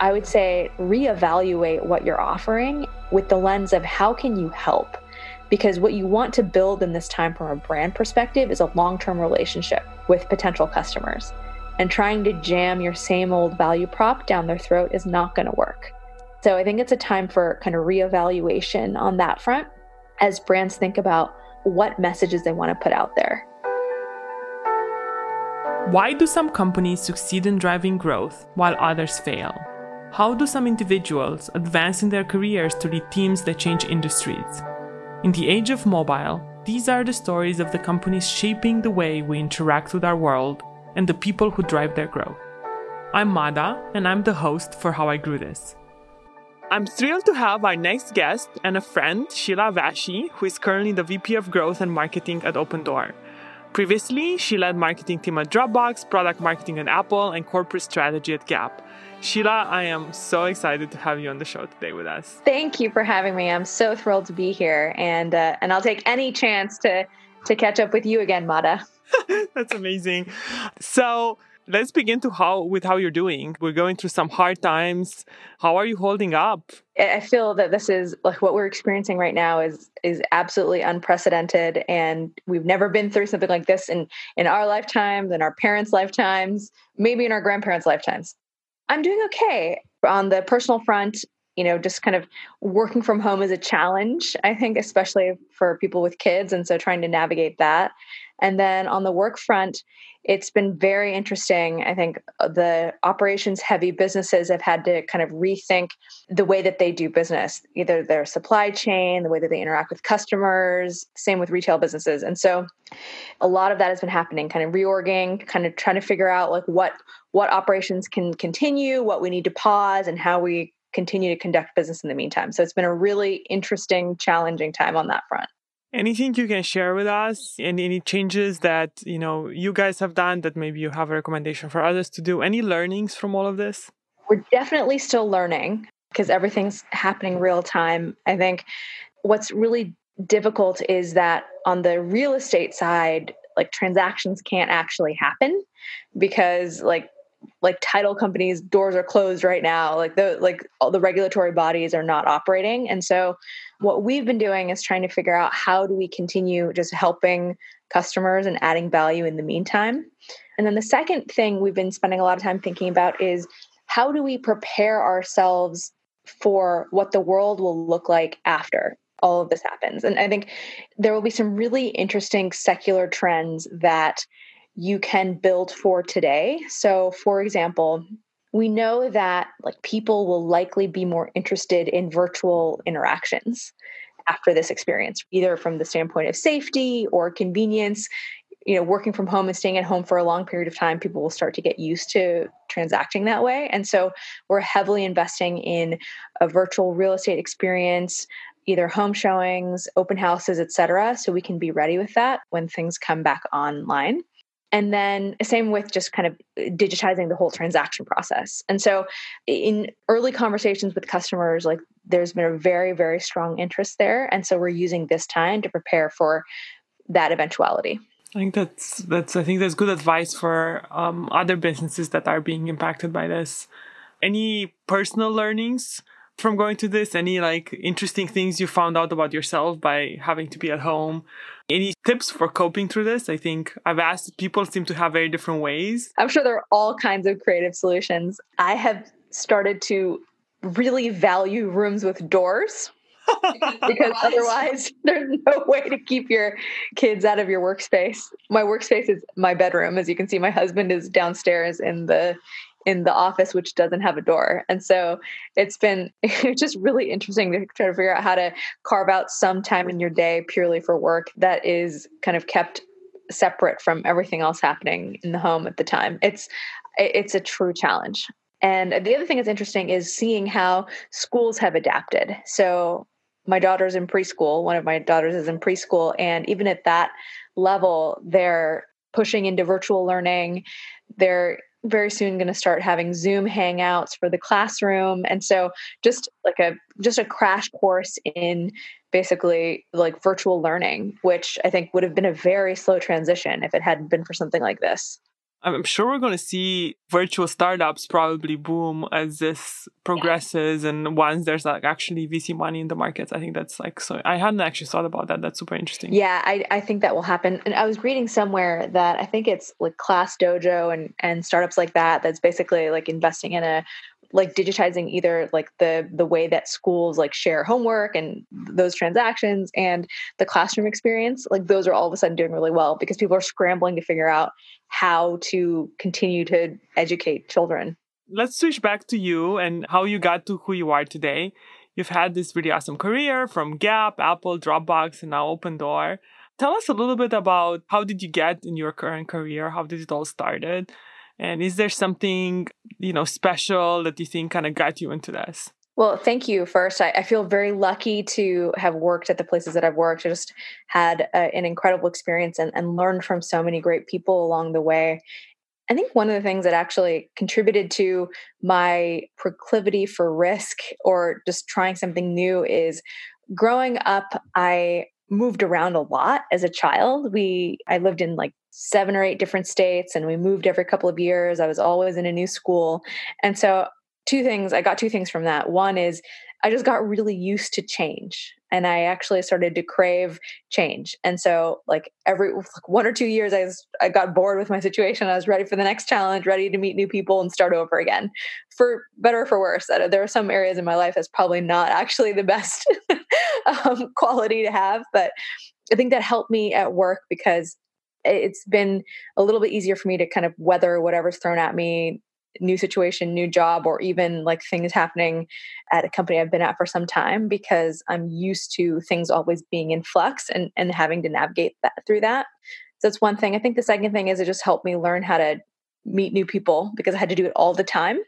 I would say reevaluate what you're offering with the lens of how can you help? Because what you want to build in this time from a brand perspective is a long term relationship with potential customers. And trying to jam your same old value prop down their throat is not going to work. So I think it's a time for kind of reevaluation on that front as brands think about what messages they want to put out there. Why do some companies succeed in driving growth while others fail? How do some individuals advance in their careers to lead teams that change industries? In the age of mobile, these are the stories of the companies shaping the way we interact with our world and the people who drive their growth. I'm Mada, and I'm the host for How I Grew This. I'm thrilled to have our next guest and a friend, Sheila Vashee, who is currently the VP of Growth and Marketing at Opendoor. Previously, she led marketing team at Dropbox, product marketing at Apple, and corporate strategy at Gap. Sheila, I am so excited to have you on the show today with us. Thank you for having me. I'm so thrilled to be here, and uh, and I'll take any chance to to catch up with you again, Mada. That's amazing. So let's begin to how with how you're doing. We're going through some hard times. How are you holding up? I feel that this is like what we're experiencing right now is is absolutely unprecedented and we've never been through something like this in in our lifetimes in our parents' lifetimes, maybe in our grandparents' lifetimes. I'm doing okay on the personal front you know just kind of working from home is a challenge i think especially for people with kids and so trying to navigate that and then on the work front it's been very interesting. I think uh, the operations heavy businesses have had to kind of rethink the way that they do business, either their supply chain, the way that they interact with customers, same with retail businesses. And so a lot of that has been happening, kind of reorging, kind of trying to figure out like what what operations can continue, what we need to pause, and how we continue to conduct business in the meantime. So it's been a really interesting, challenging time on that front. Anything you can share with us? Any any changes that you know you guys have done that maybe you have a recommendation for others to do? Any learnings from all of this? We're definitely still learning because everything's happening real time. I think what's really difficult is that on the real estate side, like transactions can't actually happen because like like title companies doors are closed right now. Like the like all the regulatory bodies are not operating. And so what we've been doing is trying to figure out how do we continue just helping customers and adding value in the meantime. And then the second thing we've been spending a lot of time thinking about is how do we prepare ourselves for what the world will look like after all of this happens? And i think there will be some really interesting secular trends that you can build for today. So, for example, we know that like people will likely be more interested in virtual interactions after this experience, either from the standpoint of safety or convenience. You know, working from home and staying at home for a long period of time, people will start to get used to transacting that way. And so we're heavily investing in a virtual real estate experience, either home showings, open houses, et cetera, so we can be ready with that when things come back online and then same with just kind of digitizing the whole transaction process. And so in early conversations with customers like there's been a very very strong interest there. And so we're using this time to prepare for that eventuality. I think that's that's I think that's good advice for um, other businesses that are being impacted by this. Any personal learnings from going to this? Any like interesting things you found out about yourself by having to be at home? Any tips for coping through this? I think I've asked people seem to have very different ways. I'm sure there are all kinds of creative solutions. I have started to really value rooms with doors. because otherwise there's no way to keep your kids out of your workspace. My workspace is my bedroom. As you can see, my husband is downstairs in the in the office which doesn't have a door. And so it's been just really interesting to try to figure out how to carve out some time in your day purely for work that is kind of kept separate from everything else happening in the home at the time. It's it's a true challenge. And the other thing that's interesting is seeing how schools have adapted. So my daughter's in preschool one of my daughters is in preschool and even at that level they're pushing into virtual learning. They're very soon going to start having zoom hangouts for the classroom. And so just like a just a crash course in basically like virtual learning which i think would have been a very slow transition if it hadn't been for something like this I'm sure we're going to see virtual startups probably boom as this progresses. Yeah. And once there's like actually VC money in the markets, I think that's like so. I hadn't actually thought about that. That's super interesting. Yeah, I, I think that will happen. And I was reading somewhere that I think it's like Class Dojo and and startups like that. That's basically like investing in a like digitizing either like the the way that schools like share homework and those transactions and the classroom experience like those are all of a sudden doing really well because people are scrambling to figure out how to continue to educate children. Let's switch back to you and how you got to who you are today. You've had this really awesome career from gap apple dropbox and now Opendoor. Tell us a little bit about how did you get in your current career? How did it all started and is there something, you know, special that you think kind of got you into this? Well, thank you. First, I, I, feel very lucky to have worked at the places that I've worked. I just had an incredible experience and, and learned from so many great people along the way. I think one of the things that actually contributed to my proclivity for risk or just trying something new is growing up, I moved around a lot as a child. We I lived in like seven or eight different states and we moved every couple of years. I was always in a new school. And so two things, I got two things from that. One is I just got really used to change and I actually started to crave change. And so like every one or two years I was, I got bored with my situation. I was ready for the next challenge, ready to meet new people and start over again. For better or for worse. There are some areas in my life that's probably not actually the best um, quality to have, but I think that helped me at work because it's been a little bit easier for me to kind of weather whatever's thrown at me new situation, new job, or even like things happening at a company I've been at for some time because I'm used to things always being in flux and, and having to navigate that through that. So that's one thing. I think the second thing is it just helped me learn how to meet new people because I had to do it all the time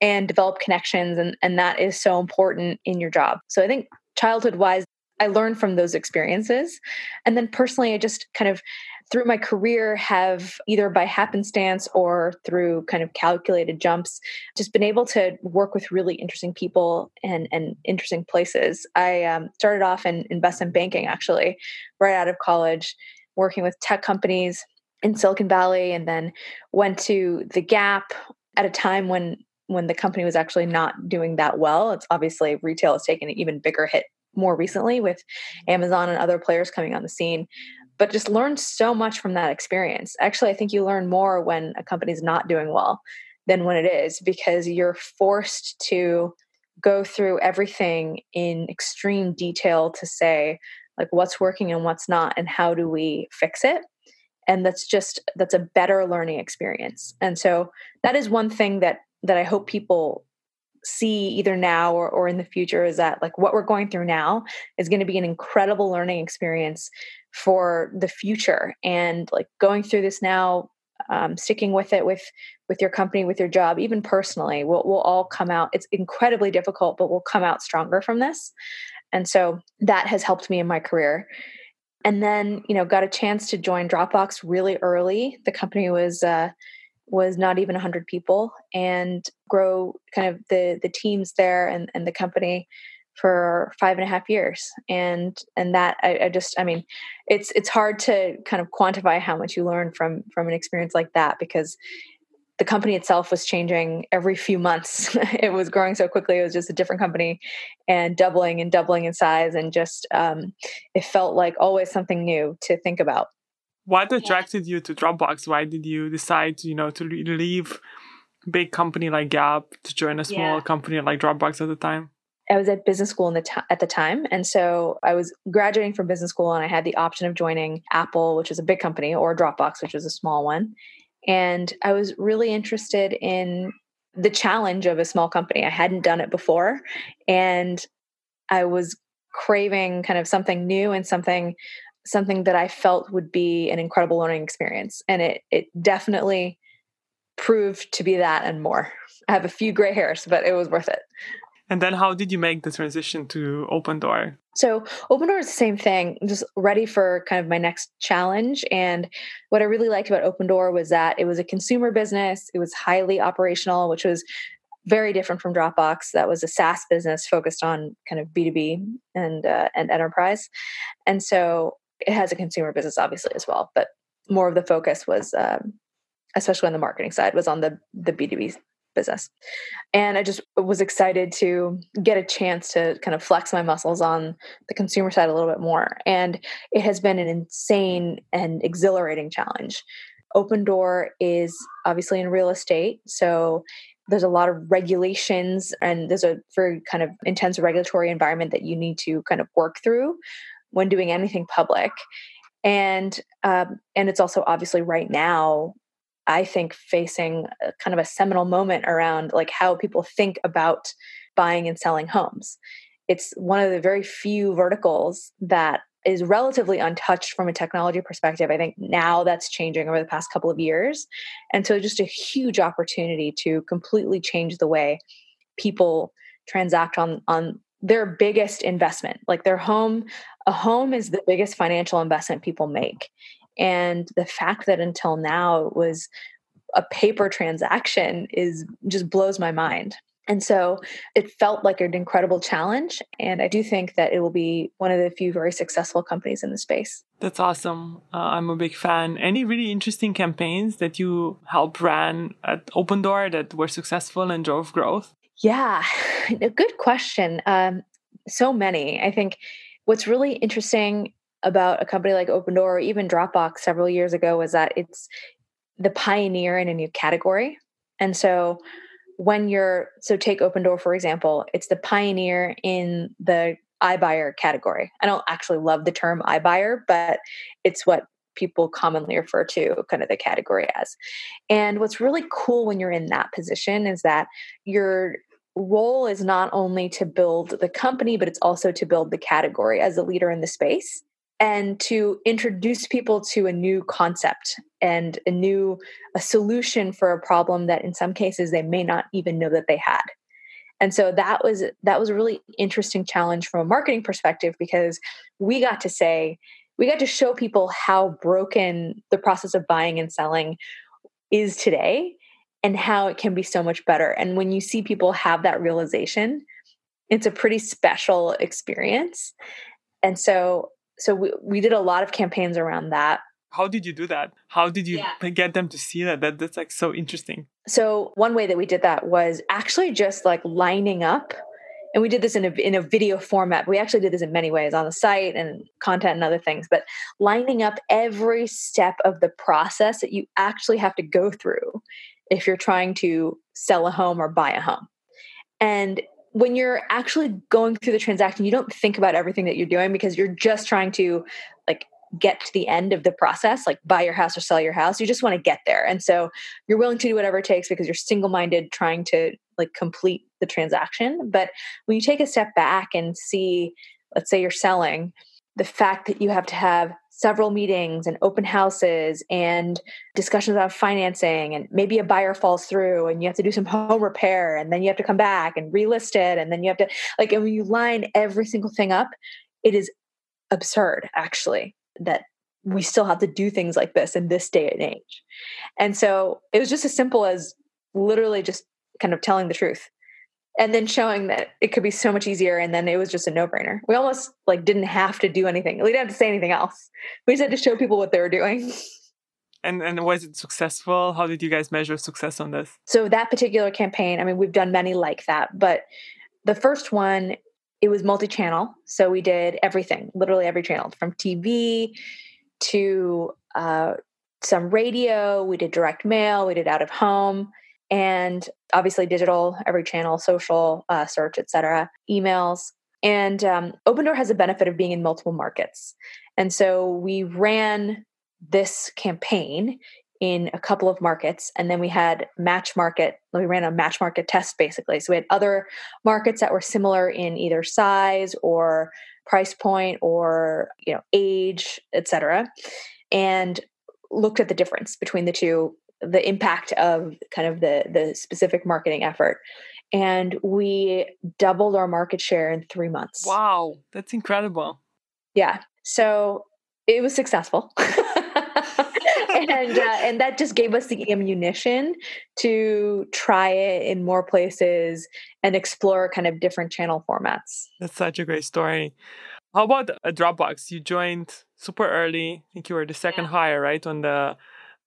and develop connections and, and that is so important in your job. So I think childhood wise, I learned from those experiences. And then personally, I just kind of through my career have either by happenstance or through kind of calculated jumps just been able to work with really interesting people and, and interesting places i um, started off in investment banking actually right out of college working with tech companies in silicon valley and then went to the gap at a time when when the company was actually not doing that well it's obviously retail has taken an even bigger hit more recently with Amazon and other players coming on the scene. But just learned so much from that experience. Actually, I think you learn more when a company's not doing well than when it is because you're forced to go through everything in extreme detail to say like what's working and what's not and how do we fix it? And that's just that's a better learning experience. And so that is one thing that that i hope people see either now or, or in the future is that like what we're going through now is going to be an incredible learning experience for the future. And like going through this now um, sticking with it with with your company with your job even personally we'll, we'll all come out. It's incredibly difficult but we'll come out stronger from this. And so that has helped me in my career. And then you know got a chance to join dropbox really early. The company was uh, was not even 100 people and grow kind of the the teams there and, and the company for five and a half years. And and that I, I, just i mean it's it's hard to kind of quantify how much you learn from from an experience like that because the company itself was changing every few months. It was growing so quickly. It was just a different company and doubling and doubling in size and just um, it felt like always something new to think about what attracted you to dropbox why did you decide to you know to leave a big company like gap to join a small yeah. company like dropbox at the time I was at business school the t- at the time. And so I was graduating from business school and I had the option of joining Apple, which is a big company, or Dropbox, which was a small one. And I was really interested in the challenge of a small company. I hadn't done it before. And I was craving kind of something new and something something that I felt would be an incredible learning experience. And it it definitely proved to be that and more. I have a few gray hairs, but it was worth it. And then how did you make the transition to Opendoor? So Opendoor is the same thing, just ready for kind of my next challenge. And what I really liked about Opendoor was that it was a consumer business. It was highly operational, which was very different from Dropbox. That was a SaaS business focused on kind of B2B and uh, and enterprise. And so it has a consumer business obviously as well, but more of the focus was um, especially on the marketing side, was on the the B2B business. And I just was excited to get a chance to kind of flex my muscles on the consumer side a little bit more. And it has been an insane and exhilarating challenge. Opendoor is obviously in real estate. So there's a lot of regulations and there's a very kind of intense regulatory environment that you need to kind of work through when doing anything public and um, and it's also obviously right now i think facing kind of a seminal moment around like how people think about buying and selling homes it's one of the very few verticals that is relatively untouched from a technology perspective. I think now that's changing over the past couple of years. And so just a huge opportunity to completely change the way people transact on on their biggest investment. Like their home, a home is the biggest financial investment people make. And the fact that until now it was a paper transaction is just blows my mind. And so it felt like an incredible challenge. And I do think that it will be one of the few very successful companies in the space. That's awesome. Uh, I'm a big fan. Any really interesting campaigns that you helped run at Opendoor that were successful and drove growth? Yeah, a good question. Um, so many. I think what's really interesting about a company like Opendoor or even Dropbox several years ago was that it's the pioneer in a new category. And so when you're so take Opendoor for example, it's the pioneer in the iBuyer category. I don't actually love the term iBuyer, but it's what people commonly refer to kind of the category as. And what's really cool when you're in that position is that your role is not only to build the company, but it's also to build the category as a leader in the space and to introduce people to a new concept and a new a solution for a problem that in some cases they may not even know that they had. And so that was that was a really interesting challenge from a marketing perspective because we got to say we got to show people how broken the process of buying and selling is today and how it can be so much better. And when you see people have that realization it's a pretty special experience. And so so we, we did a lot of campaigns around that. How did you do that? How did you yeah. get them to see that? that that's like so interesting. So one way that we did that was actually just like lining up and we did this in a, in a video format. We actually did this in many ways on the site and content and other things but lining up every step of the process that you actually have to go through if you're trying to sell a home or buy a home and when you're actually going through the transaction, you don't think about everything that you're doing because you're just trying to like get to the end of the process, like buy your house or sell your house. You just want to get there. And so you're willing to do whatever it takes because you're single minded trying to like complete the transaction. But when you take a step back and see, let's say you're selling, the fact that you have to have several meetings and open houses and discussions about financing and maybe a buyer falls through and you have to do some home repair and then you have to come back and relist it and then you have to like and when you line every single thing up it is absurd actually that we still have to do things like this in this day and age. And so it was just as simple as literally just kind of telling the truth and then showing that it could be so much easier and then it was just a no-brainer. We almost like didn't have to do anything. We didn't have to say anything else. We just had to show people what they were doing. And and was it successful? How did you guys measure success on this? So that particular campaign i mean we've done many like that but the first one it was multi-channel. So we did everything literally every channel from tv to uh, some radio. We did direct mail. We did out of home and obviously digital, every channel, social, uh, search, etc., emails. And um, Opendoor has a benefit of being in multiple markets. And so we ran this campaign in a couple of markets and then we had match market we ran a match market test basically so we had other markets that were similar in either size or price point or you know age etc and looked at the difference between the two the impact of kind of the the specific marketing effort and we doubled our market share in 3 months. Wow, that's incredible. Yeah. So it was successful. and uh, and that just gave us the ammunition to try it in more places and explore kind of different channel formats. That's such a great story. How about a Dropbox? You joined super early. I think you were the second yeah. hire, right, on the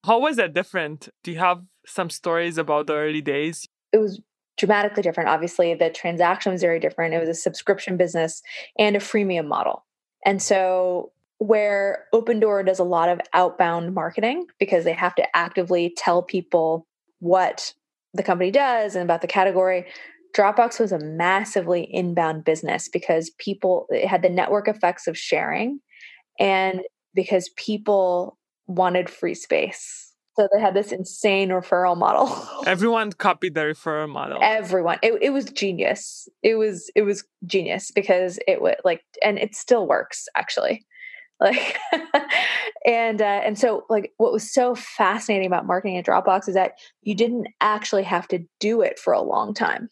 How was that different? Do you have some stories about the early days? It was dramatically different. Obviously, the transaction was very different. It was a subscription business and a freemium model. And so, where Opendoor does a lot of outbound marketing because they have to actively tell people what the company does and about the category, Dropbox was a massively inbound business because people it had the network effects of sharing and because people wanted free space. So they had this insane referral model. Everyone copied the referral model. Everyone. It, it was genius. It was it was genius because it would like and it still works actually. Like and uh, and so like what was so fascinating about marketing at Dropbox is that you didn't actually have to do it for a long time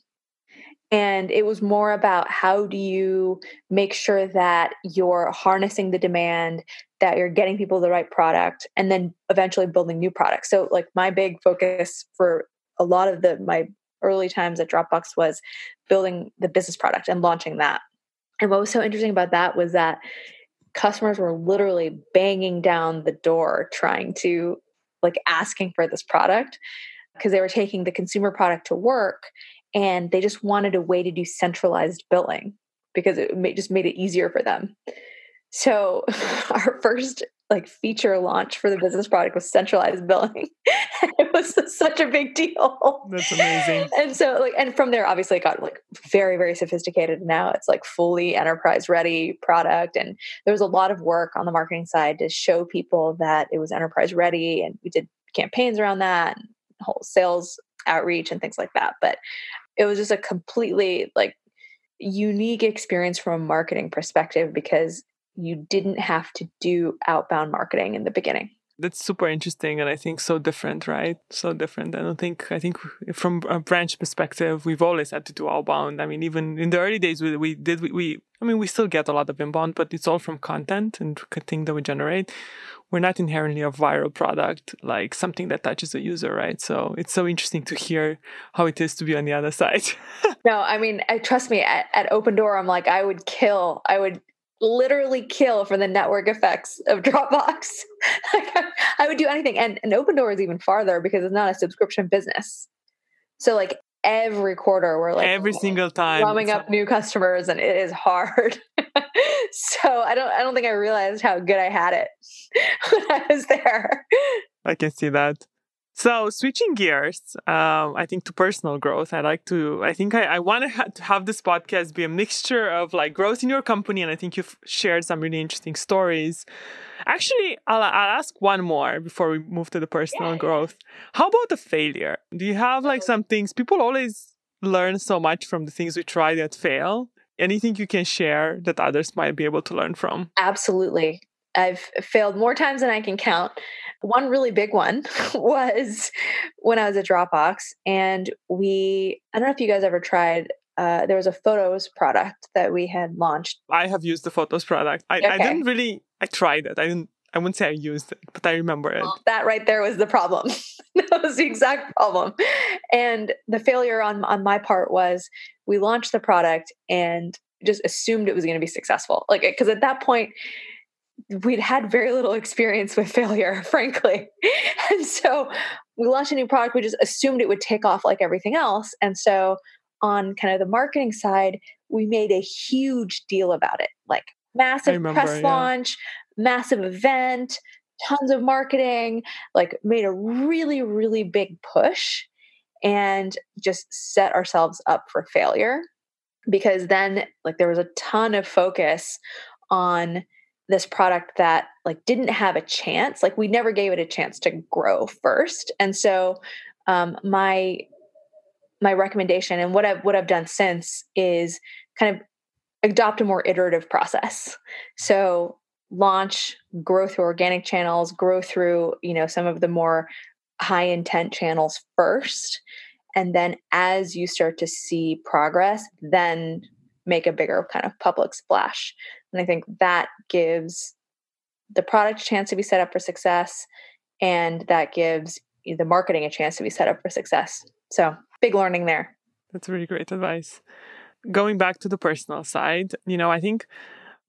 and it was more about how do you make sure that you're harnessing the demand that you're getting people the right product and then eventually building new products. So like my big focus for a lot of the my early times at dropbox was building the business product and launching that. And what was so interesting about that was that customers were literally banging down the door trying to like asking for this product because they were taking the consumer product to work and they just wanted a way to do centralized billing because it just made it easier for them. So our first like feature launch for the business product was centralized billing. it was such a big deal. That's amazing. And so like and from there obviously it got like very very sophisticated now it's like fully enterprise ready product and there was a lot of work on the marketing side to show people that it was enterprise ready and we did campaigns around that and whole sales outreach and things like that. But it was just a completely like unique experience from a marketing perspective because you didn't have to do outbound marketing in the beginning. That's super interesting and i think so different right? So different. I don't think i think from a branch perspective we've always had to do outbound. I mean even in the early days we, we did we, we i mean we still get a lot of inbound but it's all from content and thing that we generate we're not inherently a viral product like something that touches a user right so it's so interesting to hear how it is to be on the other side no i mean trust me at, at Opendoor, i'm like i would kill i would literally kill for the network effects of Dropbox. I would do anything. And, and Opendoor is even farther because it's not a subscription business. So like every quarter we're like every single time drumming up new customers and it is hard. so I don't I don't think I realized how good I had it when I was there. I can see that. So switching gears, um, I think to personal growth, I like to. I think I, I want to, ha- to have this podcast be a mixture of like growth in your company, and I think you've shared some really interesting stories. Actually, I'll, I'll ask one more before we move to the personal yeah. growth. How about the failure? Do you have like some things people always learn so much from the things we try that fail? Anything you can share that others might be able to learn from? Absolutely. I've failed more times than I can count. One really big one was when I was at Dropbox, and we, I don't know if you guys ever tried. Uh, there was a photos product that we had launched. I have used the photos product. I, okay. I didn't really, I tried it. I didn't, I wouldn't say I used it, but I remember it. Well, that right there was the problem. that was the exact problem. And the failure on, on my part was we launched the product and just assumed it was going to be successful. Like, because at that point, we'd had very little experience with failure, frankly. And so we launched a new product, we just assumed it would take off like everything else. And so on kind of the marketing side, we made a huge deal about it like massive remember, press yeah. launch, massive event, tons of marketing, like made a really, really big push and just set ourselves up for failure because then like there was a ton of focus on this product that like didn't have a chance like we never gave it a chance to grow first. And so um, my my recommendation and what i've what i've done since is kind of adopt a more iterative process. So launch grow through organic channels grow through you know some of the more high intent channels first. And then as you start to see progress then make a bigger kind of public splash and I think that gives the product a chance to be set up for success and that gives the marketing a chance to be set up for success. So, big learning there. That's really great advice. Going back to the personal side, you know, I think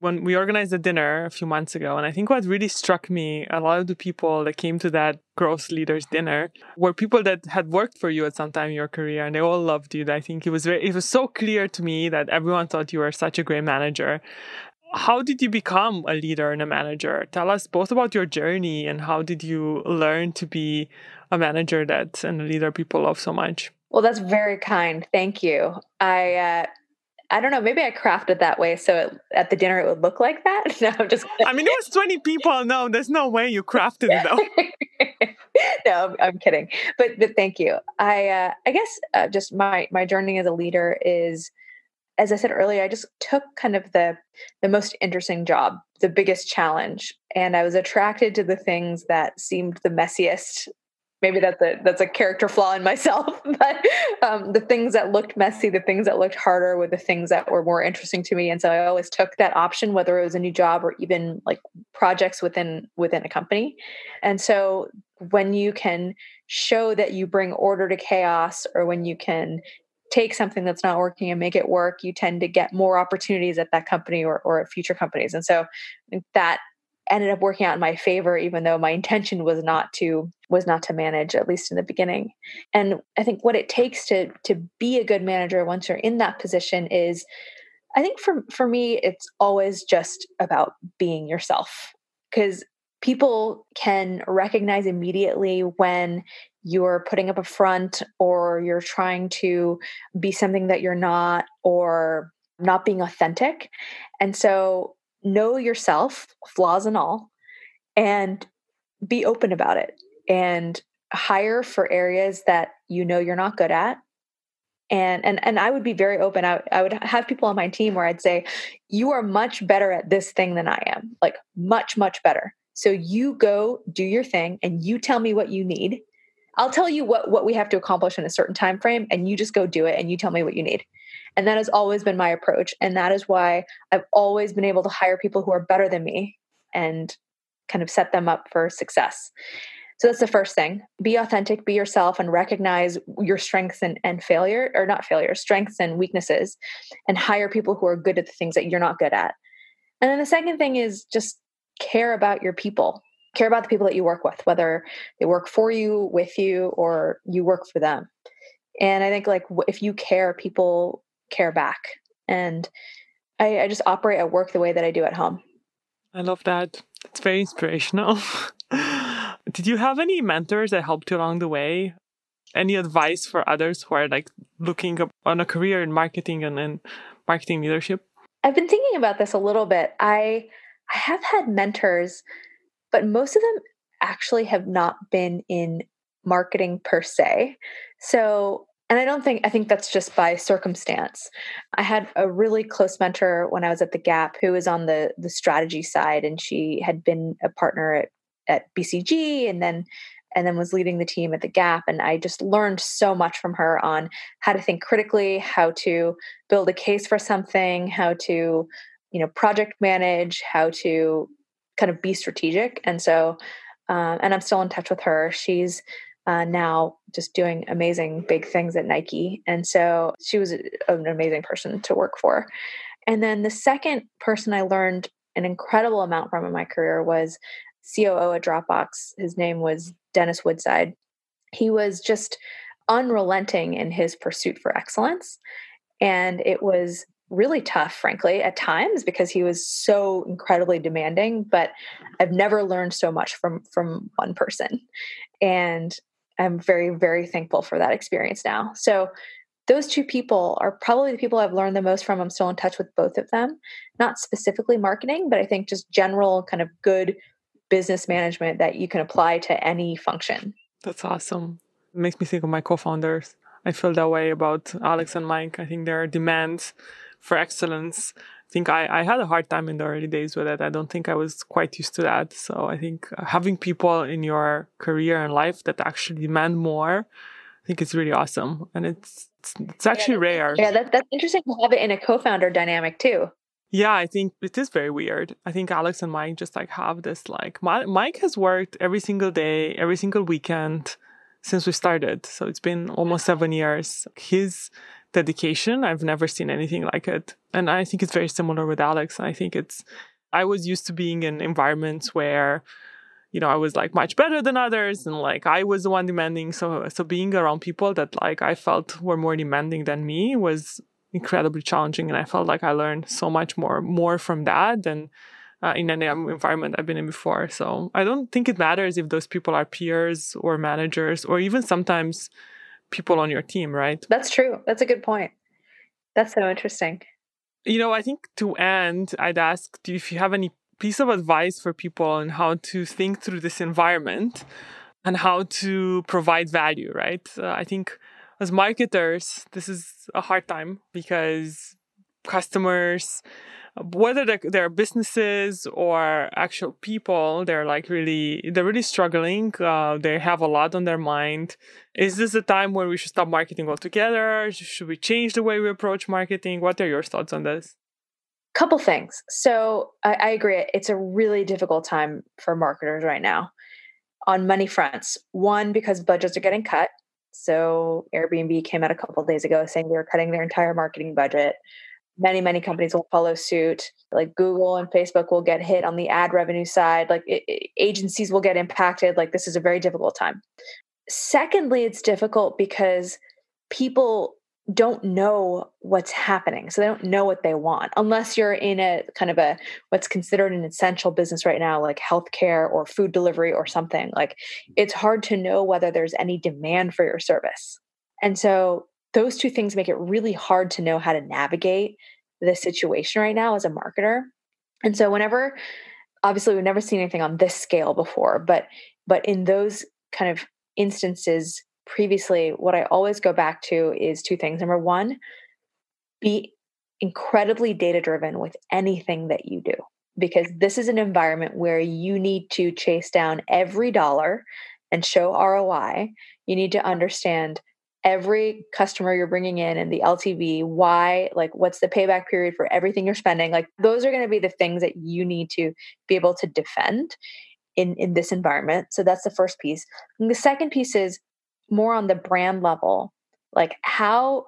when we organized a dinner a few months ago, and I think what really struck me, a lot of the people that came to that growth leaders dinner were people that had worked for you at some time in your career, and they all loved you. I think it was very, it was so clear to me that everyone thought you were such a great manager. How did you become a leader and a manager? Tell us both about your journey and how did you learn to be a manager that and a leader people love so much. Well, that's very kind. Thank you. I uh, I don't know. Maybe I crafted that way so it, at the dinner it would look like that. No, I'm just. I mean, it was 20 people. No, there's no way you crafted it though. no, I'm, I'm, kidding. But but thank you. I uh, I guess uh, just my my journey as a leader is, as I said earlier, I just took kind of the the most interesting job, the biggest challenge, and I was attracted to the things that seemed the messiest. Maybe that's a that's a character flaw in myself but um, the things that looked messy the things that looked harder were the things that were more interesting to me and so i always took that option whether it was a new job or even like projects within within a company. And so when you can show that you bring order to chaos or when you can take something that's not working and make it work you tend to get more opportunities at that company or, or at future companies. And so that ended up working out in my favor even though my intention was not to was not to manage at least in the beginning. And i think what it takes to to be a good manager once you're in that position is i think for for me it's always just about being yourself. Because people can recognize immediately when you're putting up a front or you're trying to be something that you're not or not being authentic and so know yourself, flaws and all, and be open about it and hire for areas that you know you're not good at. And and and I would be very open. I, I would have people on my team where I'd say, you are much better at this thing than I am, like much, much better. So you go do your thing and you tell me what you need. I'll tell you what what we have to accomplish in a certain time frame and you just go do it and you tell me what you need. And that has always been my approach. And that is why I've always been able to hire people who are better than me and kind of set them up for success. So that's the first thing. Be authentic, be yourself, and recognize your strengths and, and failure, or not failure, strengths and weaknesses, and hire people who are good at the things that you're not good at. And then the second thing is just care about your people. Care about the people that you work with, whether they work for you, with you, or you work for them. And I think like if you care, people care back. And I, I just operate at work the way that I do at home. I love that. It's very inspirational. Did you have any mentors that helped you along the way? Any advice for others who are like looking up on a career in marketing and in marketing leadership? I've been thinking about this a little bit. I I have had mentors, but most of them actually have not been in marketing per se. So and I don't think, I think that's just by circumstance. I had a really close mentor when I was at the Gap who was on the, the strategy side, and she had been a partner at, at BCG and then and then was leading the team at the Gap. And I just learned so much from her on how to think critically, how to build a case for something, how to, you know, project manage, how to kind of be strategic. And so, um, and I'm still in touch with her. She's uh, now just doing amazing big things at Nike. And so she was an amazing person to work for. And then the second person I learned an incredible amount from in my career was COO at Dropbox. His name was Dennis Woodside. He was just unrelenting in his pursuit for excellence. And it was really tough, frankly, at times because he was so incredibly demanding. But I've never learned so much from from one person. And I'm very, very thankful for that experience now. So those two people are probably the people I've learned the most from. I'm still in touch with both of them, not specifically marketing, but I think just general kind of good business management that you can apply to any function. That's awesome. It makes me think of my co founders. I feel that way about Alex and Mike. I think their demands for excellence I think I, I had a hard time in the early days with it. I don't think I was quite used to that. So I think uh, having people in your career and life that actually demand more, I think it's really awesome. And it's it's, it's actually yeah, rare. Yeah, that, that's interesting to have it in a co-founder dynamic too. Yeah, I think it is very weird. I think Alex and Mike just like have this like Mike has worked every single day, every single weekend since we started. So it's been almost seven years. His dedication. I've never seen anything like it. And I think it's very similar with Alex. I think it's, I was used to being in environments where, you know, I was like much better than others and like I was the one demanding. So, so being around people that like I felt were more demanding than me was incredibly challenging. And I felt like I learned so much more, more from that than uh, in any environment I've been in before. So I don't think it matters if those people are peers or managers or even sometimes people on your team, right? That's true. That's a good point. That's so interesting. You know, I think to end, I'd ask if you have any piece of advice for people on how to think through this environment and how to provide value, right? Uh, I think as marketers, this is a hard time because customers whether they're businesses or actual people they're like really they're really struggling uh, they have a lot on their mind. Is this a time where we should stop marketing altogether? Should we change the way we approach marketing? What are your thoughts on this? Couple things. So I, I agree it's a really difficult time for marketers right now on many fronts. One because budgets are getting cut. So airbnb came out a couple days ago saying they were cutting their entire marketing budget many many companies will follow suit. Like google and facebook will get hit on the ad revenue side. Like it, it, agencies will get impacted. Like this is a very difficult time. Secondly it's difficult because people don't know what's happening. So they don't know what they want. Unless you're in a kind of a what's considered an essential business right now like healthcare or food delivery or something like it's hard to know whether there's any demand for your service. And so those two things make it really hard to know how to navigate the situation right now as a marketer. And so whenever obviously we've never seen anything on this scale before, but but in those kind of instances previously what I always go back to is two things. Number 1, be incredibly data driven with anything that you do because this is an environment where you need to chase down every dollar and show ROI. You need to understand every customer you're bringing in and the LTV, why, like what's the payback period for everything you're spending. Like those are going to be the things that you need to be able to defend in in this environment. So that's the first piece. And the second piece is more on the brand level. Like how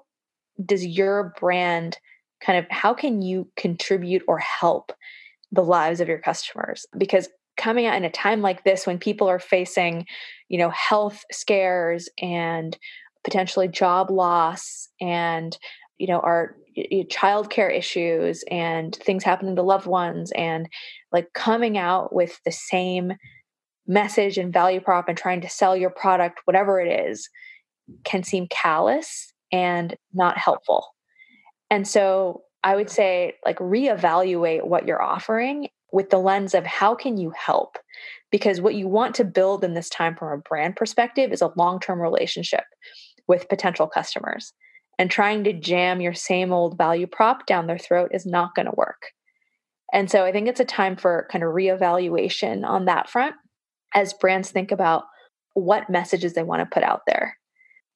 does your brand kind of how can you contribute or help the lives of your customers? Because coming out in a time like this when people are facing you know health scares and potentially job loss and you know our childcare issues and things happening to loved ones and like coming out with the same message and value prop and trying to sell your product whatever it is can seem callous and not helpful. And so i would say like reevaluate what you're offering with the lens of how can you help? Because what you want to build in this time from a brand perspective is a long-term relationship with potential customers. And trying to jam your same old value prop down their throat is not going to work. And so I think it's a time for kind of reevaluation on that front as brands think about what messages they want to put out there.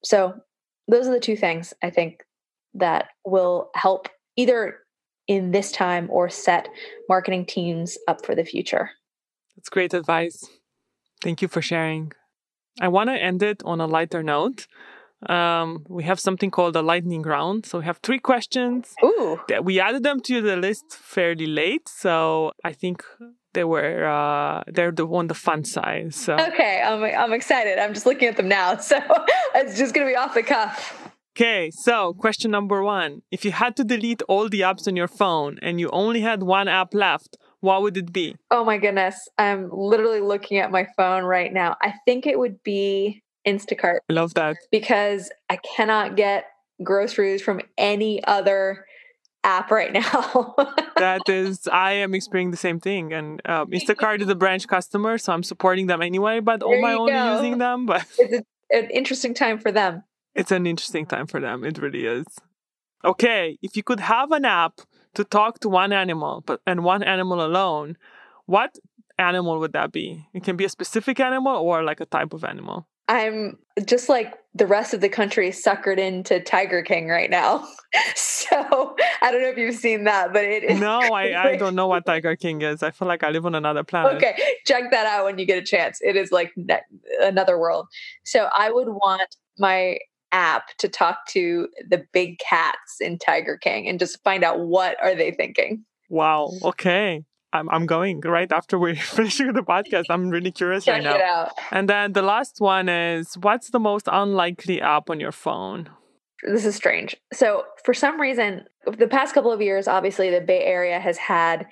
So those are the two things I think that will help either in this time or set marketing teams up for the future. That's great advice. Thank you for sharing. I want to end it on a lighter note um, we have something called a lightning round. So we have three questions. Ooh. We added them to the list fairly late, so I think they were uh, they're the one the fun side. So okay, I'm I'm excited. I'm just looking at them now, so it's just gonna be off the cuff. Okay, so question number one: If you had to delete all the apps on your phone and you only had one app left, what would it be? Oh my goodness, I'm literally looking at my phone right now. I think it would be Instacart. I love that. Because I cannot get groceries from any other app right now. that is, I am experiencing the same thing. And um, Instacart is a branch customer, so I'm supporting them anyway, but on my own go. using them. But it's a, an interesting time for them. It's an interesting time for them. It really is. Okay, if you could have an app to talk to one animal, but and one animal alone, what animal would that be? It can be a specific animal or like a type of animal. I'm just like the rest of the country suckered into Tiger King right now. so I don't know if you've seen that, but it is. No, I, I don't know what Tiger King is. I feel like I live on another planet. Okay, check that out when you get a chance. It is like ne- another world. So I would want my app to talk to the big cats in Tiger King and just find out what are they thinking. Wow. Okay. I'm, I'm going right after we're finishing the podcast. I'm really curious Check right now. it out. And then the last one is what's the most unlikely app on your phone? This is strange. So, for some reason, the past couple of years, obviously, the Bay Area has had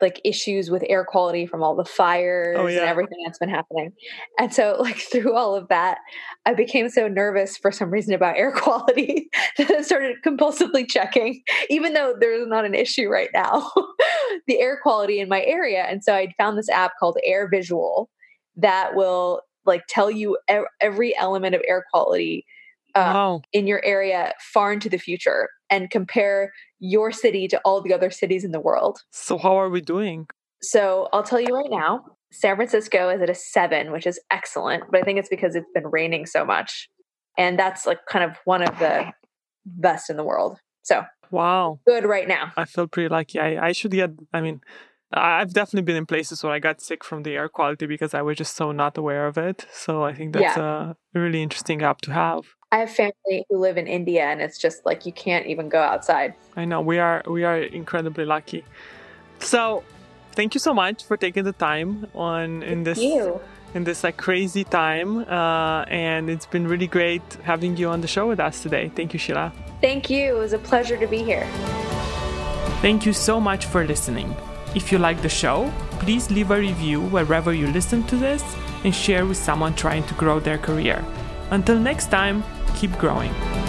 like issues with air quality from all the fires Oh, yeah. and everything that's been happening. And so, like, through all of that, I became so nervous for some reason about air quality that I started compulsively checking, even though there's not an issue right now, the air quality in my area. And so, I found this app called AirVisual that will like tell you every element of air quality uh, wow. in your area far into the future and compare your city to all the other cities in the world. So how are we doing? So I'll tell you right now, San Francisco is at a seven, which is excellent, but I think it's because it's been raining so much. And that's like kind of one of the best in the world. So Wow. good right now. I feel pretty lucky. I, I should get, I mean, I've definitely been in places where I got sick from the air quality because I was just so not aware of it. So I think that's a really interesting app to have. I have family who live in India and it's just like you can't even go outside. I know we are we are incredibly lucky. So thank you so much for taking the time on in this You. in this like crazy time. Uh, and it's been really great having you on the show with us today. Thank you, Sheila. Thank you. It was a pleasure to be here. Thank you so much for listening. If you like the show, please leave a review wherever you listen to this and share with someone trying to grow their career. Until next time, keep growing.